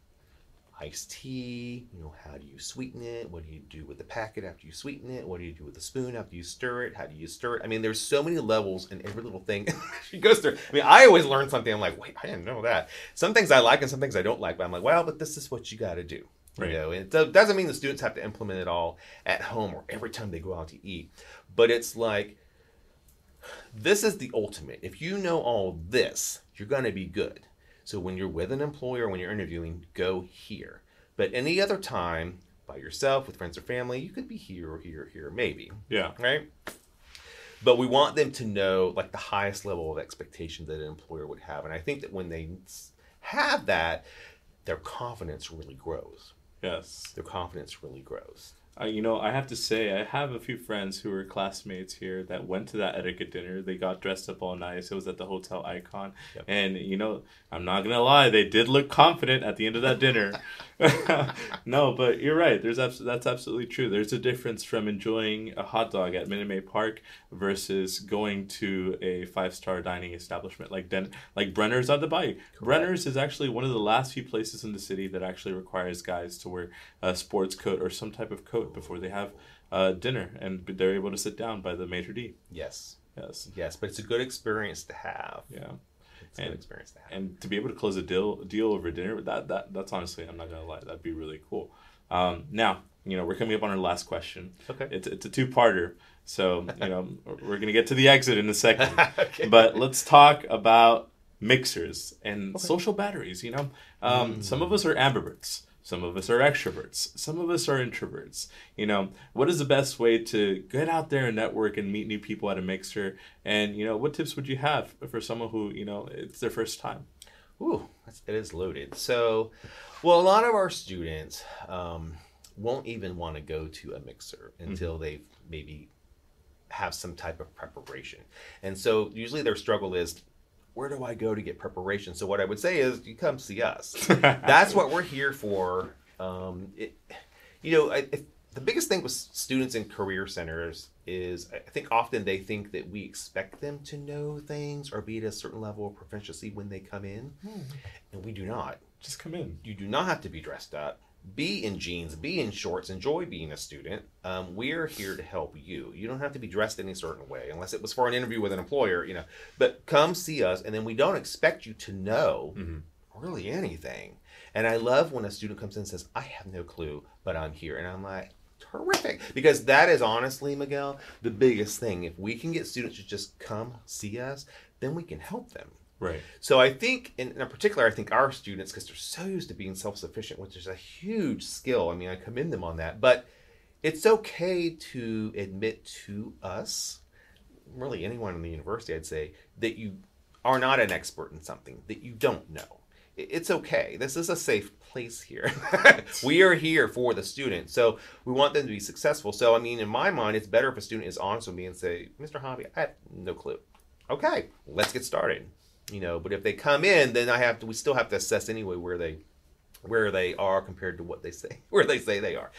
iced tea. You know, how do you sweeten it? What do you do with the packet after you sweeten it? What do you do with the spoon after you stir it? How do you stir it? I mean, there's so many levels in every little thing she goes through. I mean, I always learn something. I'm like, wait, I didn't know that. Some things I like and some things I don't like. But I'm like, well, but this is what you got to do. You know, and it doesn't mean the students have to implement it all at home or every time they go out to eat. But it's like this is the ultimate. If you know all this, you're going to be good. So when you're with an employer, when you're interviewing, go here. But any other time, by yourself, with friends or family, you could be here or here or here, maybe, yeah. right? But we want them to know like the highest level of expectation that an employer would have. And I think that when they have that, their confidence really grows. Yes. Their confidence really grows. Uh, you know, I have to say, I have a few friends who were classmates here that went to that etiquette dinner. They got dressed up all nice. It was at the Hotel Icon. Yep. And, you know, I'm not going to lie, they did look confident at the end of that dinner. no, but you're right. There's abs- That's absolutely true. There's a difference from enjoying a hot dog at Minute Maid Park versus going to a five star dining establishment like Den- like Brenner's on the Bayou. Brenner's is actually one of the last few places in the city that actually requires guys to wear a sports coat or some type of coat before they have uh, dinner and they're able to sit down by the maitre d. Yes. Yes. Yes. But it's a good experience to have. Yeah. It's a And- good experience to have. And to be able to close a deal deal over dinner, that that that's honestly, I'm not gonna lie, that'd be really cool. Um, now, you know, we're coming up on our last question. Okay. It's it's a two parter, so you know we're gonna get to the exit in a second. Okay. But let's talk about mixers and social batteries. You know, um, some of us are ambiverts. Some of us are extroverts. Some of us are introverts. You know, what is the best way to get out there and network and meet new people at a mixer? And you know, what tips would you have for someone who you know it's their first time? Ooh, it is loaded. So, well, a lot of our students um, won't even want to go to a mixer until they've maybe have some type of preparation. And so, usually their struggle is, where do I go to get preparation? So, what I would say is, you come see us. That's what we're here for. Um, it, you know, I, I, the biggest thing with students in career centers is I think often they think that we expect them to know things or be at a certain level of proficiency when they come in, and we do not. Just come in. You do not have to be dressed up. Be in jeans, be in shorts, enjoy being a student. Um, we're here to help you. You don't have to be dressed any certain way, unless it was for an interview with an employer, you know. But come see us, and then we don't expect you to know Mhm. really anything. And I love when a student comes in and says, I have no clue, but I'm here. And I'm like, terrific. Because that is honestly, Miguel, the biggest thing. If we can get students to just come see us, then we can help them. Right. So I think, in, in particular, I think our students, because they're so used to being self-sufficient, which is a huge skill. I mean, I commend them on that. But it's okay to admit to us, really anyone in the university, I'd say, that you are not an expert in something that you don't know. It's okay. This is a safe place here. we are here for the student. So we want them to be successful. So, I mean, in my mind, it's better if a student is honest with me and say, Mr. Hobby, I have no clue. Okay, let's get started you know but if they come in then i have to we still have to assess anyway where they where they are compared to what they say where they say they are.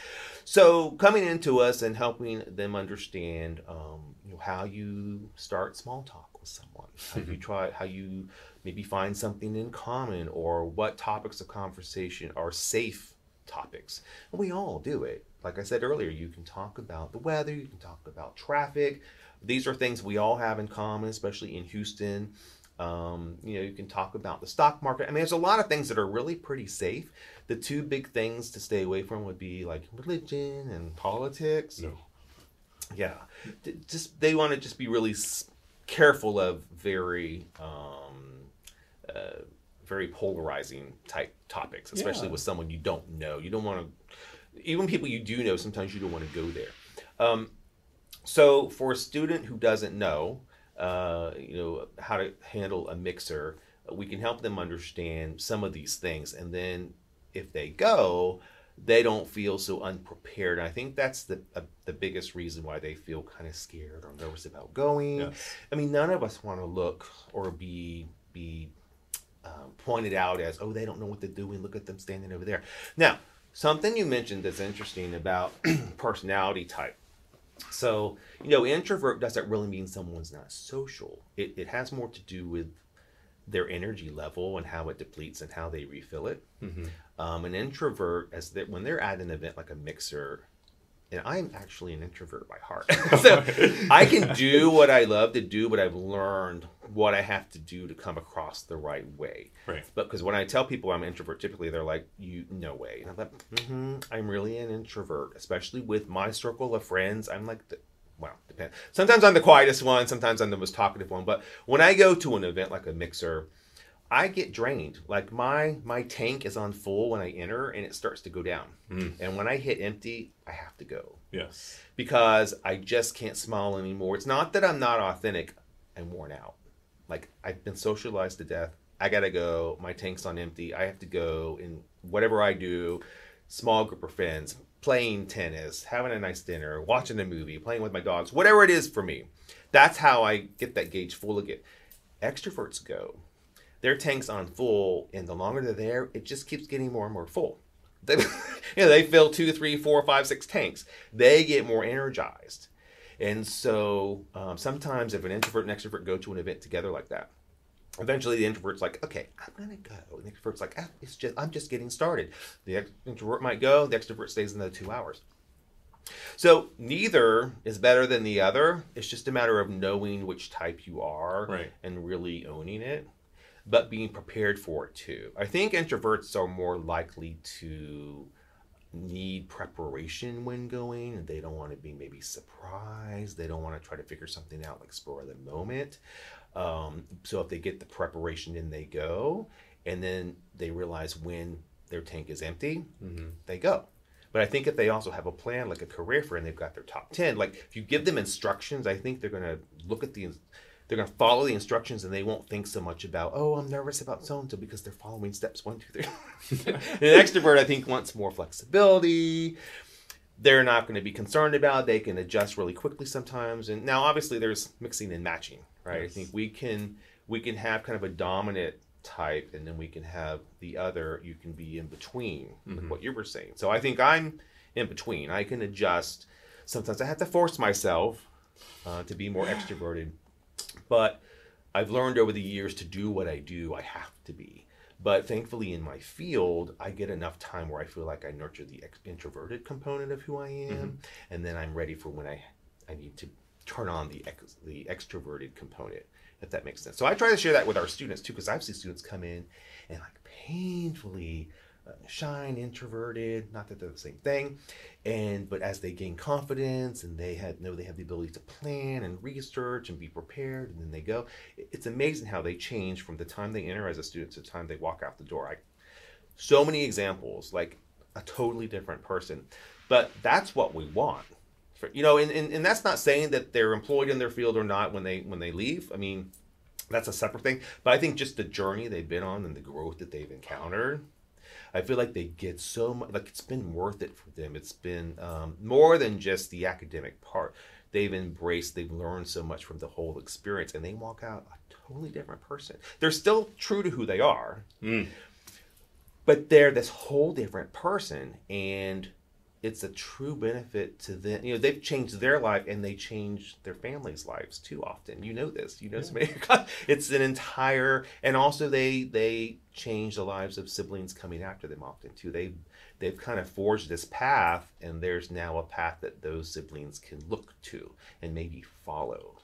So coming into us and helping them understand um, you know how you start small talk with someone how you try how you maybe find something in common or what topics of conversation are safe topics. And we all do it. Like i said earlier you can talk about the weather you can talk about traffic. These are things we all have in common especially in houston um, you know, you can talk about the stock market. I mean, there's a lot of things that are really pretty safe. The two big things to stay away from would be like religion and politics. No. Yeah, just they want to just be really careful of very, um, uh, very polarizing type topics, especially Yeah. with someone you don't know. You don't want to, even people you do know, sometimes you don't want to go there. Um, so for a student who doesn't know, uh, you know, how to handle a mixer, we can help them understand some of these things, and then if they go, they don't feel so unprepared. And I think that's the uh, the biggest reason why they feel kind of scared or nervous about going. Yes. I mean, none of us want to look or be be um, pointed out as, oh, they don't know what they're doing. Look at them standing over there. Now, something you mentioned that's interesting about personality type. So, you know, introvert doesn't really mean someone's not social. It, it has more to do with their energy level and how it depletes and how they refill it. Mhm. Um, an introvert, as they, when they're at an event like a mixer, and I'm actually an introvert by heart, so I can do what I love to do, but I've learned what I have to do to come across the right way. Right. But because when I tell people I'm an introvert, typically they're like, "You no way," and I'm like, mm-hmm, "I'm really an introvert, especially with my circle of friends. I'm like the well, depend. Sometimes I'm the quietest one, sometimes I'm the most talkative one. But when I go to an event like a mixer, I get drained. Like my my tank is on full when I enter, and it starts to go down. Mm. And when I hit empty, I have to go Yes. because I just can't smile anymore. It's not that I'm not authentic. I'm worn out. Like I've been socialized to death. I gotta go. My tank's on empty. I have to go. And whatever I do, small group of friends, playing tennis, having a nice dinner, watching a movie, playing with my dogs, whatever it is for me. That's how I get that gauge full again. Extroverts go. Their tank's on full, and the longer they're there, it just keeps getting more and more full. They, you know, they fill two, three, four, five, six tanks. They get more energized. And so um, sometimes if an introvert and extrovert go to an event together like that, eventually the introvert's like, okay, I'm gonna go. And the extrovert's like, ah, it's just I'm just getting started. The introvert might go, the extrovert stays another two hours. So neither is better than the other. It's just a matter of knowing which type you are Right. and really owning it, but being prepared for it too. I think introverts are more likely to need preparation when going they don't want to be maybe surprised they don't want to try to figure something out like spur of the moment um, so if they get the preparation in they go and then they realize when their tank is empty Mhm. they go but i think if they also have a plan like a career fair and they've got their top 10 like if you give them instructions i think they're going to look at the they're going to follow the instructions and they won't think so much about oh i'm nervous about so and so because they're following steps one two three. An extrovert i think wants more flexibility. They're not going to be concerned about it. they can adjust really quickly sometimes. And now obviously there's mixing and matching right? Yes. i think we can we can have kind of a dominant type and then we can have the other you can be in between like Mhm. what you were saying. So i think i'm in between. I can adjust. Sometimes i have to force myself uh, to be more extroverted but I've learned over the years to do what I do, I have to be. But thankfully, in my field, I get enough time where I feel like I nurture the ex- introverted component of who I am, mm-hmm. and then I'm ready for when I, I need to turn on the ex- the extroverted component, if that makes sense. So I try to share that with our students too, because I've seen students come in and like painfully shine, introverted. Not that they're the same thing, and but as they gain confidence and they had know they have the ability to plan and research and be prepared, and then they go. It's amazing how they change from the time they enter as a student to the time they walk out the door. I, so many examples, like a totally different person, but that's what we want. For, you know, and, and, and that's not saying that they're employed in their field or not when they when they leave. I mean, that's a separate thing. But I think just the journey they've been on and the growth that they've encountered, I feel like they get so much. Like it's been worth it for them. It's been um, more than just the academic part. They've embraced. They've learned so much from the whole experience, and they walk out a totally different person. They're still true to who they are, Mm. but they're this whole different person and it's a true benefit to them. You know they've changed their life and they change their families lives too often. You know this. You know many it's an entire and also they they change the lives of siblings coming after them often too. They they've kind of forged this path and there's now a path that those siblings can look to and maybe follow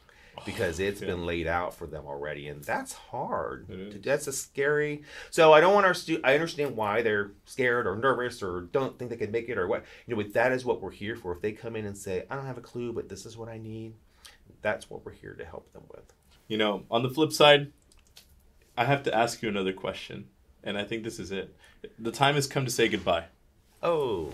because it's yeah. been laid out for them already and that's hard It is. to- that's a scary so i don't want our stu- i understand why they're scared or nervous or don't think they can make it or what you know but that is what we're here for if they come in and say i don't have a clue but this is what i need that's what we're here to help them with You know, on the flip side, I have to ask you another question. and I think this is it. The time has come to say goodbye. Oh,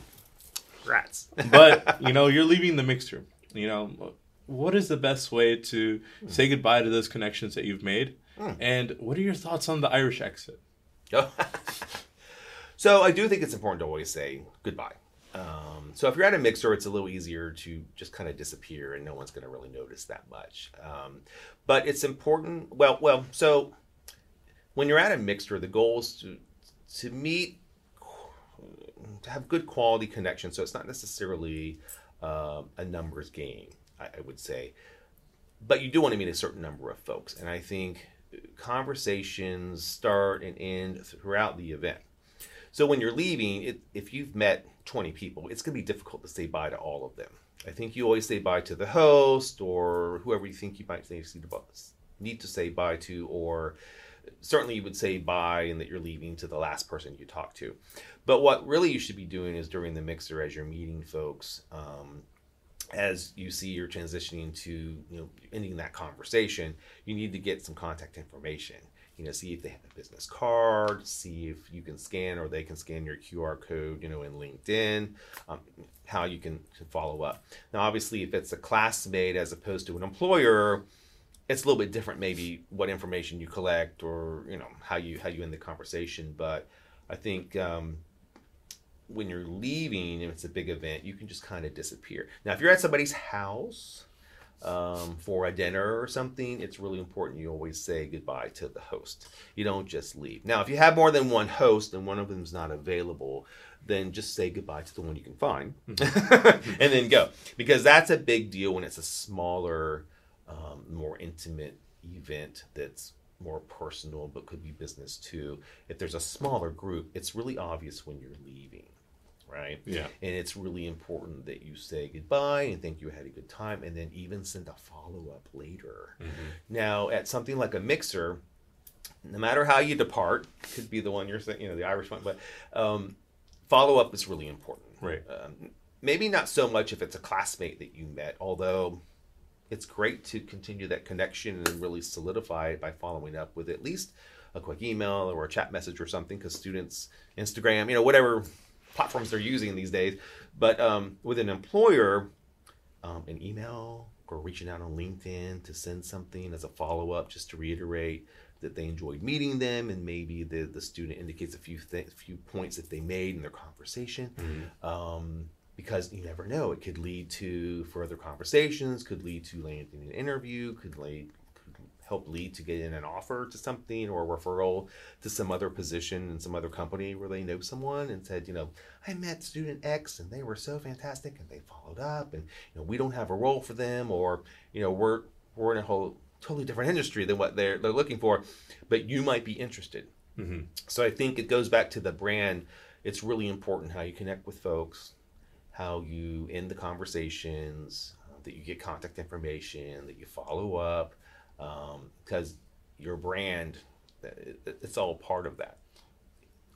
rats. But you know, you're leaving the mixer. You know, what is the best way to say goodbye to those connections that you've made? And what are your thoughts on the Irish exit? so I do think it's important to always say goodbye. Um, so if you're at a mixer, it's a little easier to just kind of disappear, and no one's going to really notice that much. Um, but it's important. Well, well. So when you're at a mixer, the goal is to to meet, to have good quality connection. So it's not necessarily um, a numbers game, I, I would say, but you do want to meet a certain number of folks, and I think conversations start and end throughout the event. So when you're leaving, it, if you've met 20 people, it's going to be difficult to say bye to all of them. I think you always say bye to the host or whoever you think you might need to say bye to, or certainly you would say bye and that you're leaving to the last person you talk to. But what really you should be doing is during the mixer as you're meeting folks, um, as you see you're transitioning to you know ending that conversation you need to get some contact information. You know see if they have a business card see if you can scan or they can scan your qr code you know in linkedin um, how you can, follow up. Now obviously if it's a classmate as opposed to an employer it's a little bit different maybe what information you collect or you know how you how you end the conversation. But i think um, when you're leaving, if it's a big event, you can just kind of disappear. Now, if you're at somebody's house um, for a dinner or something, it's really important you always say goodbye to the host. You don't just leave. Now, if you have more than one host and one of them is not available, then just say goodbye to the one you can find mm-hmm. and then go. Because that's a big deal when it's a smaller, um, more intimate event that's more personal but could be business too. If there's a smaller group, it's really obvious when you're leaving right? Yeah. And it's really important that you say goodbye and think you had a good time and then even send a follow up later. Mm-hmm. Now, at something like a mixer, no matter how you depart, could be the one you're saying, you know, the Irish one, but um, follow up is really important. Right. Um, maybe not so much if it's a classmate that you met, although it's great to continue that connection and really solidify it by following up with at least a quick email or a chat message or something because students instagram you know whatever platforms they're using these days. But um, with an employer, um, an email or reaching out on LinkedIn to send something as a follow up, just to reiterate that they enjoyed meeting them, and maybe the the student indicates a few th- few points that they made in their conversation. Mm-hmm. Um, because you never know, it could lead to further conversations, could lead to landing an interview, could lead help lead to get in an offer to something or a referral to some other position in some other company where they know someone and said, you know, I met student X and they were so fantastic and they followed up and you know we don't have a role for them or you know we're we're in a whole totally different industry than what they're they're looking for, but you might be interested. Mm-hmm. So I think it goes back to the brand. It's really important how you connect with folks, how you end the conversations, that you get contact information, that you follow up, because um, your brand, it, it's all part of that.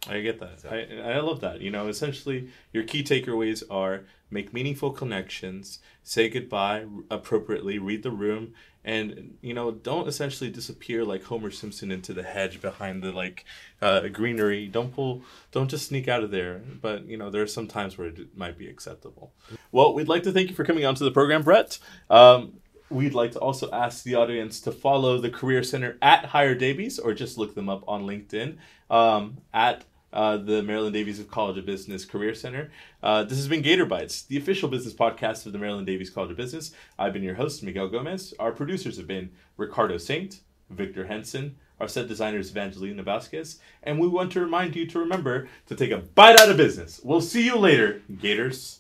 I get that. So. I, I love that. You know, essentially, your key takeaways are make meaningful connections, say goodbye appropriately, read the room, and you know, don't essentially disappear like Homer Simpson into the hedge behind the like uh, greenery. Don't pull. Don't just sneak out of there. But you know, there are some times where it might be acceptable. Well, we'd like to thank you for coming onto the program, Brett. Um, we'd like to also ask the audience to follow the Career Center at Higher Davies or just look them up on LinkedIn um, at uh, the Marilyn Davies College of Business Career Center. Uh, this has been Gator Bites, the official business podcast of the Marilyn Davies College of Business. I've been your host, Miguel Gomez. Our producers have been Ricardo Saint, Victor Henson, our set designers, Evangelina Vasquez, and we want to remind you to remember to take a bite out of business. We'll see you later, Gators.